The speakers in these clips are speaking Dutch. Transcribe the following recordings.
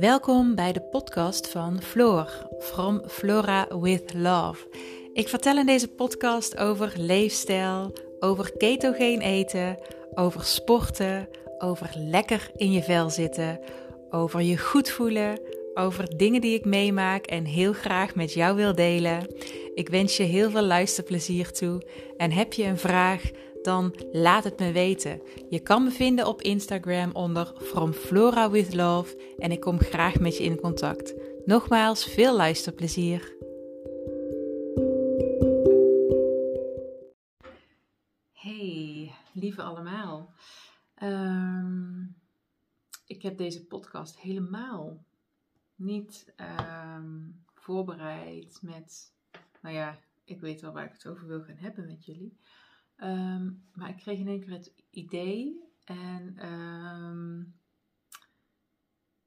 Welkom bij de podcast van Floor, From Flora with Love. Ik vertel in deze podcast over leefstijl, over ketogeen eten, over sporten, over lekker in je vel zitten, over je goed voelen, over dingen die ik meemaak en heel graag met jou wil delen. Ik wens je heel veel luisterplezier toe en heb je een vraag? Dan laat het me weten. Je kan me vinden op Instagram onder From Flora with Love en ik kom graag met je in contact. Nogmaals, veel luisterplezier. Hey, lieve allemaal. Ehm, ik heb deze podcast helemaal niet ehm, voorbereid met, nou ja, ik weet wel waar ik het over wil gaan hebben met jullie. Ehm, maar ik kreeg in één keer het idee en ehm,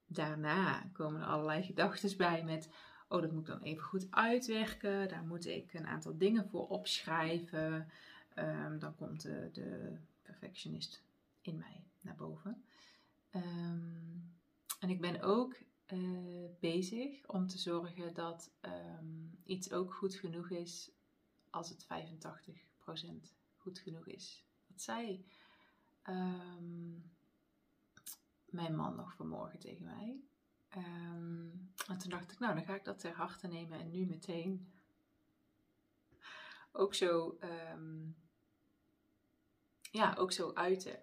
daarna komen er allerlei gedachten bij met, oh dat moet ik dan even goed uitwerken, daar moet ik een aantal dingen voor opschrijven. Um, dan komt de, de, perfectionist in mij naar boven. en ik ben ook uh, bezig om te zorgen dat iets ook goed genoeg is als het 85% goed genoeg is. Wat zei um, mijn man nog vanmorgen tegen mij. Um, en toen dacht ik, nou, dan ga ik dat ter harte nemen en nu meteen ook zo, um, ja, ook zo uiten.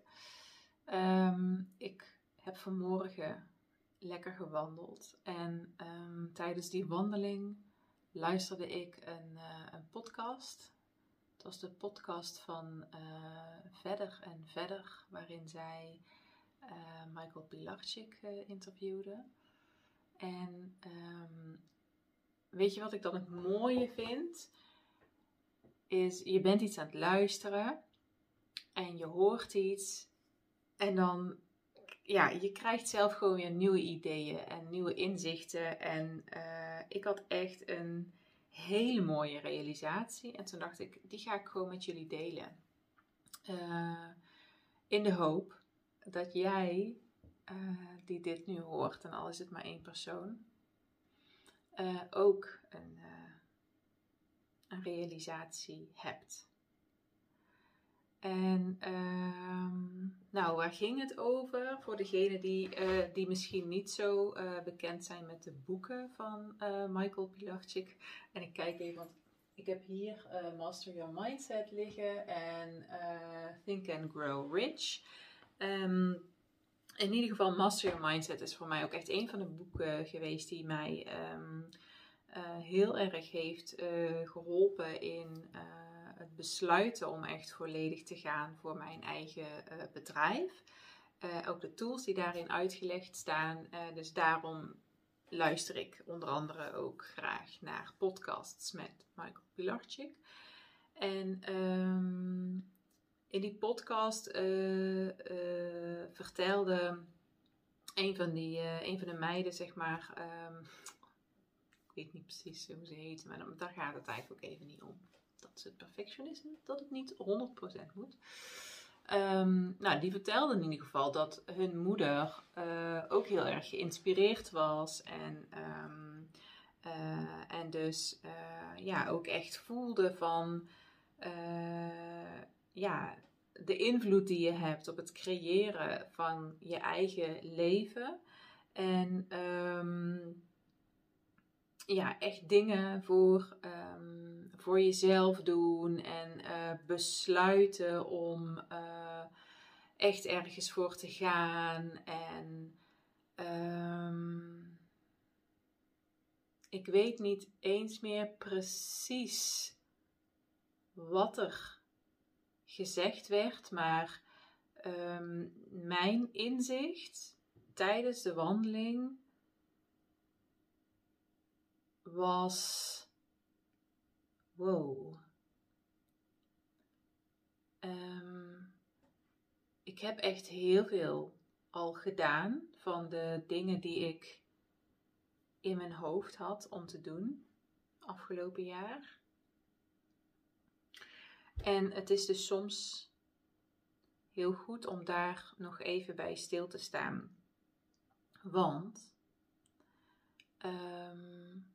ik heb vanmorgen lekker gewandeld en tijdens die wandeling luisterde ik een, uh, een podcast het was de podcast van uh, Verder en Verder, waarin zij uh, Michael Pilarczyk uh, interviewde. En um, weet je wat ik dan het mooie vind? Is je bent iets aan het luisteren en je hoort iets en dan, ja, je krijgt zelf gewoon weer nieuwe ideeën en nieuwe inzichten. En ik had echt een hele mooie realisatie. En toen dacht ik, die ga ik gewoon met jullie delen. Uh, in de hoop dat jij, uh, die dit nu hoort, en al is het maar één persoon, uh, ook een, een realisatie hebt. En ehm, nou, waar ging het over? Voor degenen die, uh, die misschien niet zo uh, bekend zijn met de boeken van uh, Michael Pilarczyk. En ik kijk even, want ik heb hier Master Your Mindset liggen en Think and Grow Rich. Um, in ieder geval, Master Your Mindset is voor mij ook echt een van de boeken geweest die mij um, heel erg heeft geholpen in besluiten om echt volledig te gaan voor mijn eigen uh, bedrijf. Uh, ook de tools die daarin uitgelegd staan. Uh, dus daarom luister ik onder andere ook graag naar podcasts met Michael Pilarczyk. En um, in die podcast vertelde een van, die, een van de meiden, zeg maar, um, ik weet niet precies hoe ze heet, maar daar gaat het eigenlijk ook even niet om dat is het perfectionisme, dat het niet 100% moet. Um, nou, die vertelde in ieder geval dat hun moeder uh, ook heel erg geïnspireerd was en, um, uh, en dus uh, ja, ook echt voelde van ja, de invloed die je hebt op het creëren van je eigen leven. En um, ja, echt dingen voor voor jezelf doen en uh, besluiten om uh, echt ergens voor te gaan. En um, ik weet niet eens meer precies wat er gezegd werd, maar um, mijn inzicht tijdens de wandeling was wow. Um, ik heb echt heel veel al gedaan van de dingen die ik in mijn hoofd had om te doen afgelopen jaar. En het is dus soms heel goed om daar nog even bij stil te staan. Want ehm,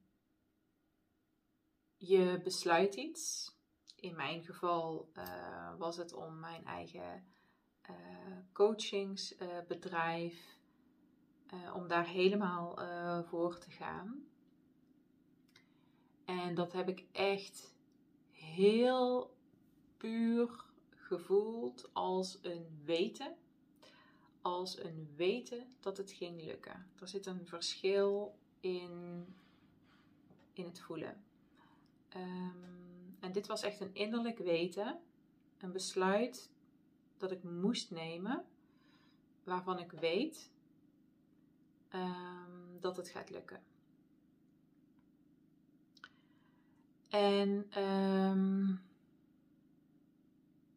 je besluit iets. In mijn geval uh, was het om mijn eigen uh, coachingsbedrijf, uh, om daar helemaal voor te gaan. En dat heb ik echt heel puur gevoeld als een weten. Als een weten dat het ging lukken. Er zit een verschil in, in het voelen. Um, en dit was echt een innerlijk weten. Een besluit dat ik moest nemen. Waarvan ik weet um, dat het gaat lukken. En um,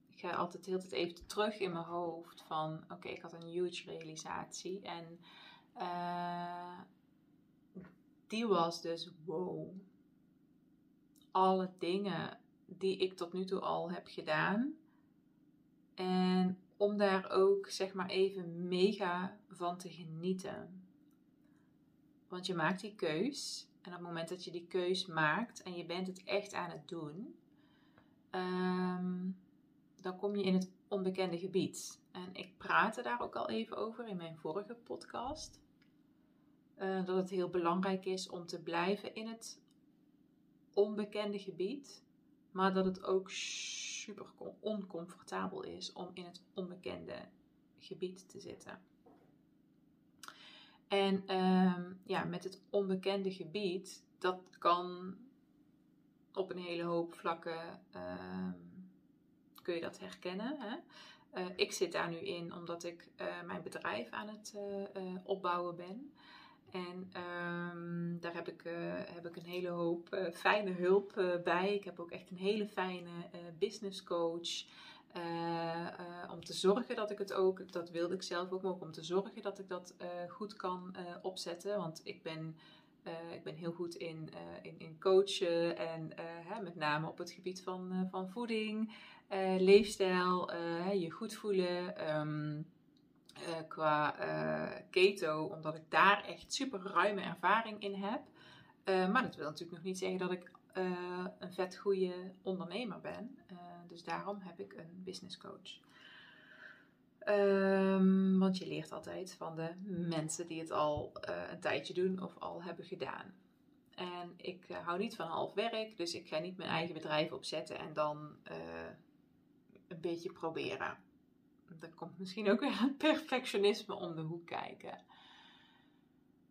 ik ga altijd heel tijd even terug in mijn hoofd van oké, ik had een huge realisatie. En uh, die was dus wow. Alle dingen die ik tot nu toe al heb gedaan. En om daar ook zeg maar even mega van te genieten. Want je maakt die keus en op het moment dat je die keus maakt en je bent het echt aan het doen, um, dan kom je in het onbekende gebied. En ik praatte daar ook al even over in mijn vorige podcast. Uh, dat het heel belangrijk is om te blijven in het onbekende gebied, maar dat het ook super oncomfortabel is om in het onbekende gebied te zitten. En um, ja, met het onbekende gebied, dat kan op een hele hoop vlakken, um, kun je dat herkennen. Hè? Uh, ik zit daar nu in omdat ik uh, mijn bedrijf aan het uh, opbouwen ben. En um, daar heb ik, heb ik een hele hoop fijne hulp bij. Ik heb ook echt een hele fijne business coach. Om te zorgen dat ik het ook, dat wilde ik zelf ook, maar ook om te zorgen dat ik dat goed kan opzetten. Want ik ben, ik ben heel goed in, in, in coachen en hè, met name op het gebied van, van voeding, leefstijl, je goed voelen. Um, qua keto, omdat ik daar echt super ruime ervaring in heb. maar dat wil natuurlijk nog niet zeggen dat ik een vet goede ondernemer ben dus daarom heb ik een business coach. Um, want je leert altijd van de mensen die het al een tijdje doen of al hebben gedaan. En ik hou niet van half werk, dus ik ga niet mijn eigen bedrijf opzetten en dan een beetje proberen. Dan komt misschien ook weer een perfectionisme om de hoek kijken.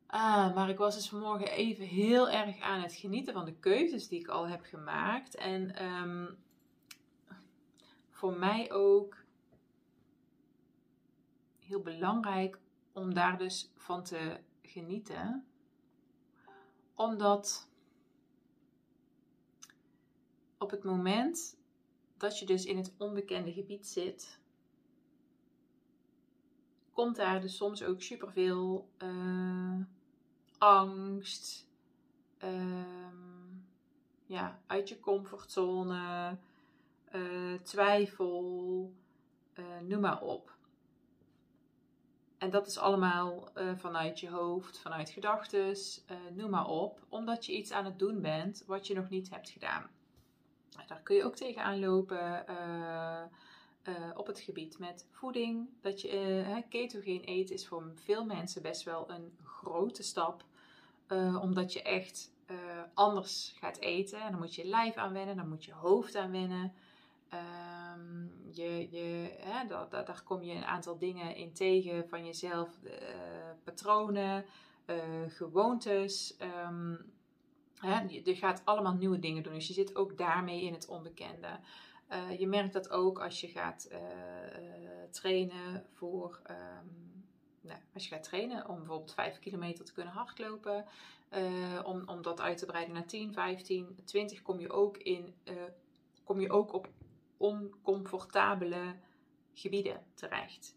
Ah, maar ik was dus vanmorgen even heel erg aan het genieten van de keuzes die ik al heb gemaakt. En um, voor mij ook heel belangrijk om daar dus van te genieten. Omdat op het moment dat je dus in het onbekende gebied zit, komt daar dus soms ook superveel uh, angst, uh, ja, uit je comfortzone, uh, twijfel, uh, noem maar op. En dat is allemaal vanuit je hoofd, vanuit gedachten, noem maar op, omdat je iets aan het doen bent wat je nog niet hebt gedaan. Daar kun je ook tegenaan lopen het gebied met voeding. Dat je ketogeen eten is voor veel mensen best wel een grote stap, omdat je echt anders gaat eten. En dan moet je lijf aan wennen, dan moet je hoofd aan wennen. Um, je, je, hè, daar kom je een aantal dingen in tegen van jezelf, uh, patronen, uh, gewoontes. Um, hè, je, gaat allemaal nieuwe dingen doen, dus je zit ook daarmee in het onbekende. Uh, je merkt dat ook als je gaat trainen voor, um, nou, als je gaat trainen om bijvoorbeeld 5 kilometer te kunnen hardlopen. om, om dat uit te breiden naar 10, 15, 20 kom je ook in kom je ook op oncomfortabele gebieden terecht.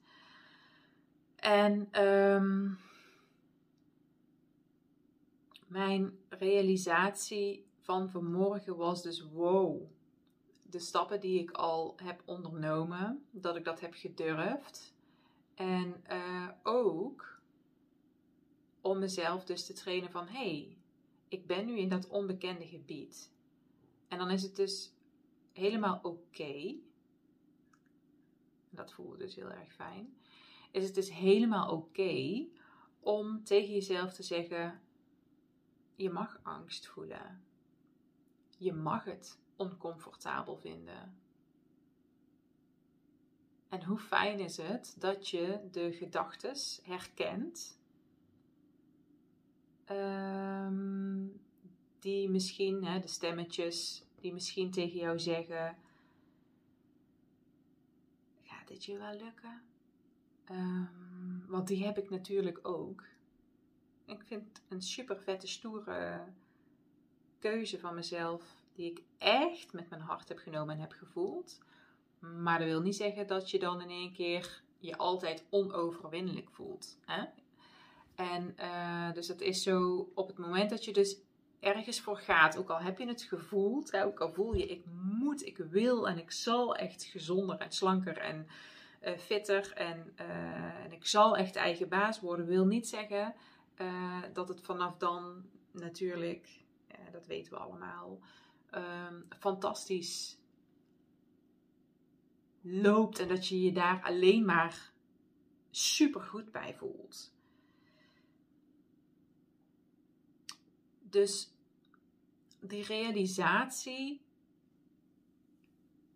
En um, mijn realisatie van vanmorgen was dus wow. De stappen die ik al heb ondernomen, dat ik dat heb gedurfd. En uh, ook om mezelf dus te trainen van hey, ik ben nu in dat onbekende gebied. En dan is het dus helemaal oké. Dat voelde dus heel erg fijn. Is het dus helemaal oké om tegen jezelf te zeggen: je mag angst voelen. Je mag het oncomfortabel vinden. En hoe fijn is het dat je de gedachten herkent ehm, die misschien, hè, de stemmetjes, die misschien tegen jou zeggen: Gaat dit je wel lukken? Um, want die heb ik natuurlijk ook. Ik vind het een super vette, stoere keuze van mezelf, die ik echt met mijn hart heb genomen en heb gevoeld. Maar dat wil niet zeggen dat je dan in één keer je altijd onoverwinnelijk voelt. Hè? En uh, dus het is zo, op het moment dat je dus ergens voor gaat, ook al heb je het gevoeld, ook al voel je ik moet, ik wil en ik zal echt gezonder en slanker en uh, fitter en, uh, en ik zal echt eigen baas worden, wil niet zeggen dat het vanaf dan natuurlijk, dat weten we allemaal, um, fantastisch loopt en dat je je daar alleen maar super goed bij voelt. Dus die realisatie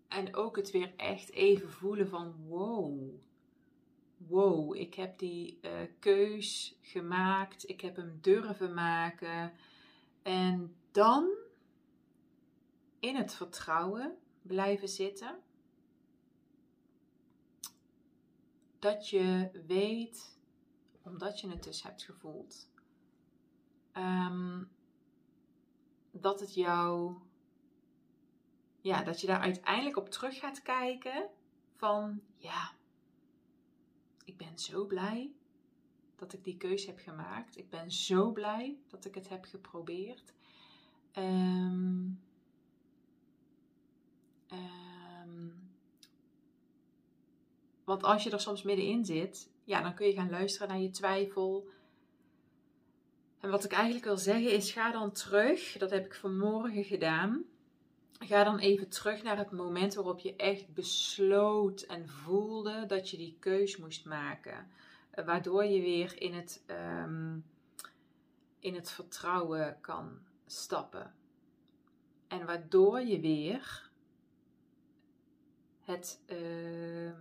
en ook het weer echt even voelen van wow, wow, ik heb die uh, keus gemaakt, ik heb hem durven maken. En dan in het vertrouwen blijven zitten. Dat je weet, omdat je het dus hebt gevoeld, um, dat het jou, ja, dat je daar uiteindelijk op terug gaat kijken van, ja, ik ben zo blij dat ik die keuze heb gemaakt. Ik ben zo blij dat ik het heb geprobeerd. Um, want als je er soms middenin zit, ja, dan kun je gaan luisteren naar je twijfel. En wat ik eigenlijk wil zeggen is, ga dan terug. Dat heb ik vanmorgen gedaan. Ga dan even terug naar het moment waarop je echt besloot en voelde dat je die keus moest maken. Waardoor je weer in het, um, in het vertrouwen kan stappen. En waardoor je weer het, uh,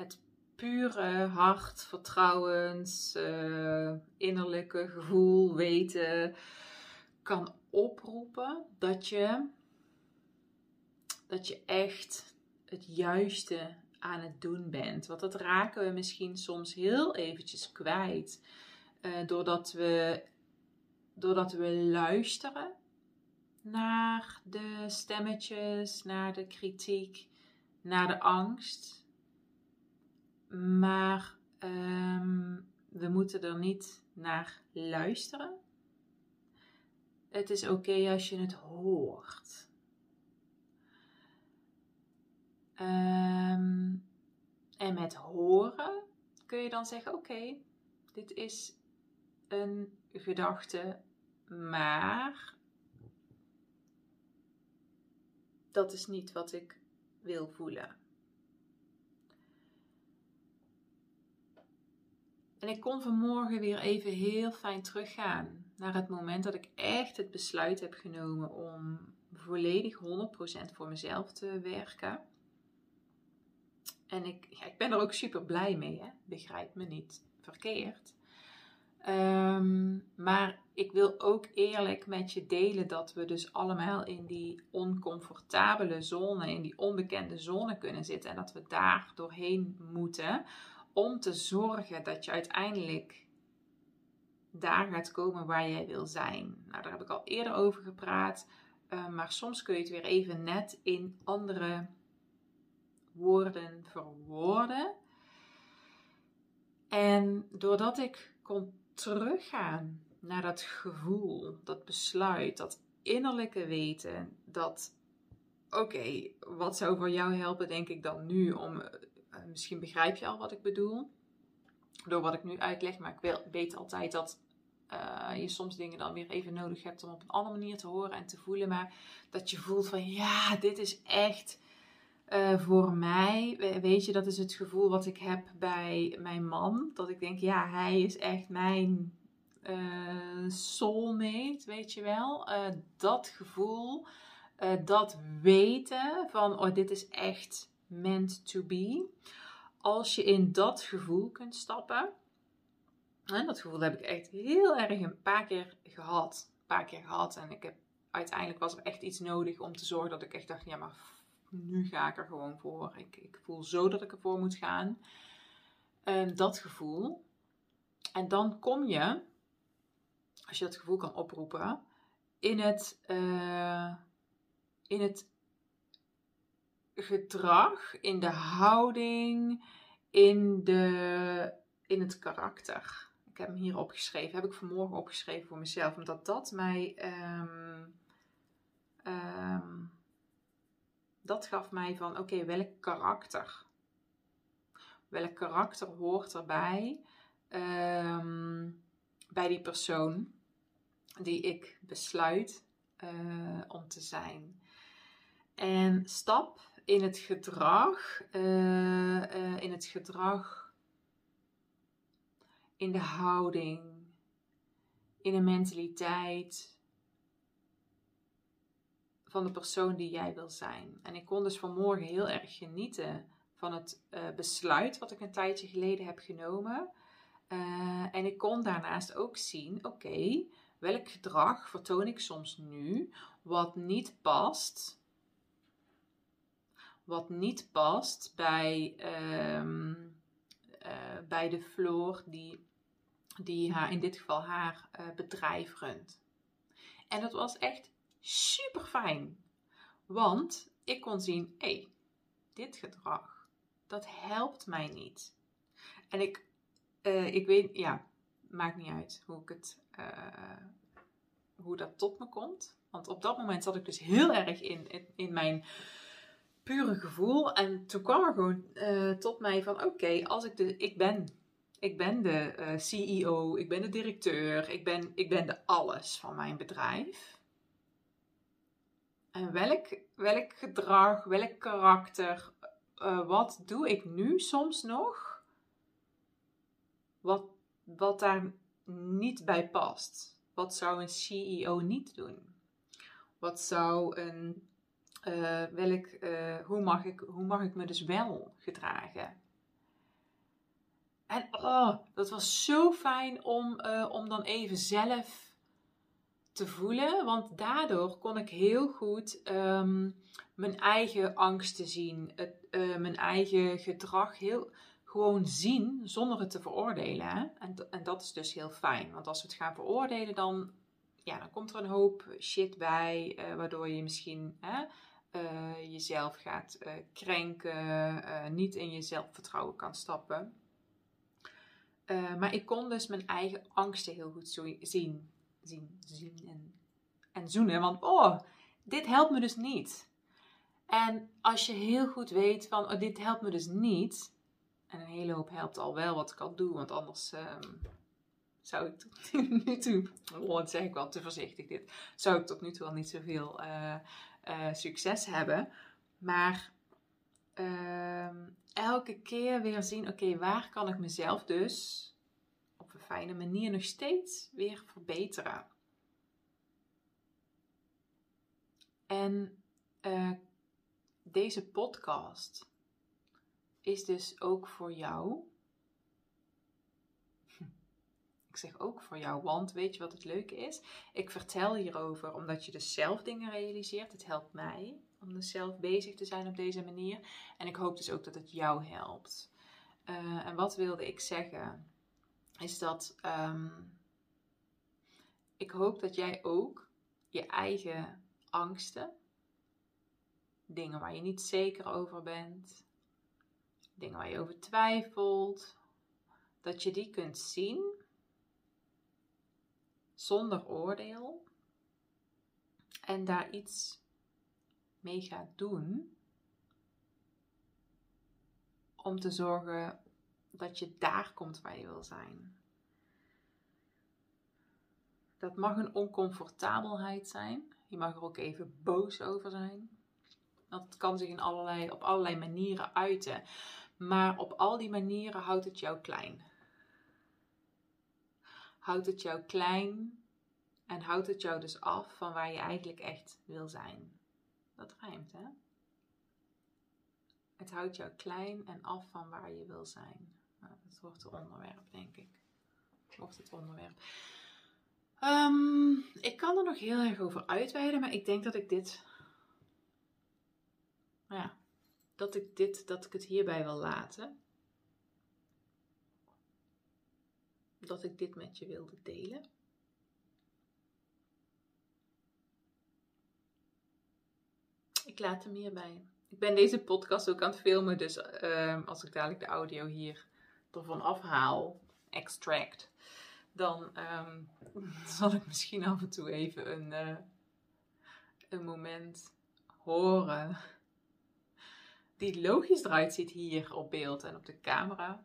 het pure hart, vertrouwens, uh, innerlijke gevoel, weten kan oproepen dat je dat je echt het juiste aan het doen bent. Want dat raken we misschien soms heel eventjes kwijt. Uh, doordat, we, doordat we luisteren naar de stemmetjes, naar de kritiek, naar de angst. Maar um, we moeten er niet naar luisteren. Het is oké als je het hoort. Um, en met horen kun je dan zeggen: Oké, dit is een gedachte, maar dat is niet wat ik wil voelen. En ik kon vanmorgen weer even heel fijn teruggaan naar het moment dat ik echt het besluit heb genomen om volledig 100% voor mezelf te werken. En ik, ja, ik ben er ook super blij mee, hè? begrijp me niet verkeerd. Um, maar ik wil ook eerlijk met je delen dat we dus allemaal in die oncomfortabele zone, in die onbekende zone kunnen zitten. En dat we daar doorheen moeten om te zorgen dat je uiteindelijk daar gaat komen waar jij wil zijn. Nou, daar heb ik al eerder over gepraat. Uh, maar soms kun je het weer even net in andere woorden verwoorden. En doordat ik kon teruggaan naar dat gevoel, dat besluit, dat innerlijke weten, dat oké, wat zou voor jou helpen, denk ik dan nu om, eh, misschien begrijp je al wat ik bedoel, door wat ik nu uitleg, maar ik weet altijd dat uh, je soms dingen dan weer even nodig hebt om op een andere manier te horen en te voelen. Maar dat je voelt van ja, dit is echt uh, voor mij. Weet je, dat is het gevoel wat ik heb bij mijn man. Dat ik denk, ja, hij is echt mijn uh, soulmate, weet je wel. dat gevoel, dat weten van, oh, dit is echt meant to be. Als je in dat gevoel kunt stappen en dat gevoel heb ik echt heel erg een paar keer gehad. Een paar keer gehad. En ik heb, uiteindelijk was er echt iets nodig om te zorgen dat ik echt dacht, ja maar nu ga ik er gewoon voor. Ik, ik voel zo dat ik ervoor moet gaan. Dat gevoel. En dan kom je, als je dat gevoel kan oproepen, in het, uh, in het gedrag, in de houding, in, de, in het karakter heb hem hier opgeschreven, heb ik vanmorgen opgeschreven voor mezelf, omdat dat mij, ehm, ehm, dat gaf mij van, oké, welk karakter? Welk karakter hoort erbij um, bij die persoon die ik besluit uh, om te zijn? En stap in het gedrag, uh, uh, in het gedrag in de houding, in de mentaliteit van de persoon die jij wil zijn. En ik kon dus vanmorgen heel erg genieten van het uh, besluit wat ik een tijdje geleden heb genomen. En ik kon daarnaast ook zien, oké, welk gedrag vertoon ik soms nu wat niet past. Wat niet past bij, um, uh, bij de Floor die die haar, in dit geval haar uh, bedrijf runt. En dat was echt super fijn. Want ik kon zien, hé, hey, dit gedrag, dat helpt mij niet. En ik, uh, ik weet, ja, maakt niet uit hoe ik het, hoe dat tot me komt. Want op dat moment zat ik dus heel erg in, in, in mijn pure gevoel. En toen kwam er gewoon uh, tot mij van, oké, als ik de, ik ben ik ben de eh, CEO, ik ben de directeur, ik ben, ik ben de alles van mijn bedrijf. En welk, welk gedrag, welk karakter, uh, wat doe ik nu soms nog, wat, wat daar niet bij past? Wat zou een CEO niet doen? Wat zou een, uh, welk, hoe, mag ik, hoe mag ik me dus wel gedragen? En oh, dat was zo fijn om, uh, om dan even zelf te voelen. Want daardoor kon ik heel goed um, mijn eigen angsten zien. Het, mijn eigen gedrag heel gewoon zien zonder het te veroordelen. En, en dat is dus heel fijn. Want als we het gaan veroordelen, dan, ja, dan komt er een hoop shit bij. Waardoor je misschien jezelf gaat krenken. niet in je zelfvertrouwen kan stappen. Maar ik kon dus mijn eigen angsten heel goed zien, zien, zien en, en zoenen. Want oh, dit helpt me dus niet. En als je heel goed weet van, oh, dit helpt me dus niet. En een hele hoop helpt al wel wat ik al doe. Want anders um, zou ik tot nu toe, oh, dat zeg ik wel te voorzichtig dit. Zou ik tot nu toe al niet zoveel uh, succes hebben. Maar Ehm, elke keer weer zien, oké, waar kan ik mezelf dus op een fijne manier nog steeds weer verbeteren? En uh, deze podcast is dus ook voor jou. Ik zeg ook voor jou, want weet je wat het leuke is? Ik vertel hierover omdat je dus zelf dingen realiseert. Het helpt mij om dus zelf bezig te zijn op deze manier. En ik hoop dus ook dat het jou helpt. Uh, en wat wilde ik zeggen? Is dat um, ik hoop dat jij ook je eigen angsten, dingen waar je niet zeker over bent, dingen waar je over twijfelt, dat je die kunt zien zonder oordeel en daar iets mee gaat doen om te zorgen dat je daar komt waar je wil zijn. Dat mag een oncomfortabelheid zijn. Je mag er ook even boos over zijn. Dat kan zich in allerlei, op allerlei manieren uiten. Maar op al die manieren houdt het jou klein. Houdt het jou klein en houdt het jou dus af van waar je eigenlijk echt wil zijn. Dat rijmt, hè? Het houdt jou klein en af van waar je wil zijn. Nou, dat wordt het onderwerp, denk ik. Wordt het onderwerp. Um, ik kan er nog heel erg over uitweiden, maar ik denk dat ik dit. Ja, dat ik dit, dat ik het hierbij wil laten. Dat ik dit met je wilde delen. Ik laat hem hierbij. Ik ben deze podcast ook aan het filmen, dus uh, als ik dadelijk de audio hier ervan afhaal, extract, dan um, zal ik misschien af en toe even een, uh, een moment horen die logisch eruit ziet hier op beeld en op de camera.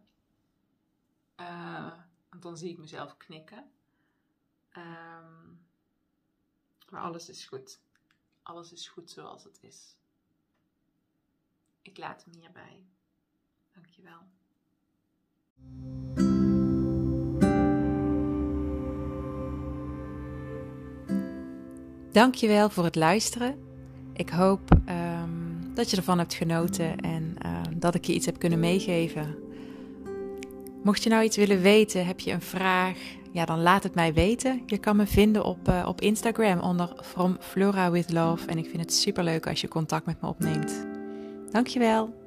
Uh, want dan zie ik mezelf knikken. Um, maar alles is goed. Alles is goed zoals het is. Ik laat hem hierbij. Dankjewel. Dankjewel voor het luisteren. Ik hoop um, dat je ervan hebt genoten en uh, dat ik je iets heb kunnen meegeven. Mocht je nou iets willen weten, heb je een vraag, ja, dan laat het mij weten. Je kan me vinden op, uh, op Instagram onder From Flora with Love. En ik vind het super leuk als je contact met me opneemt. Dankjewel.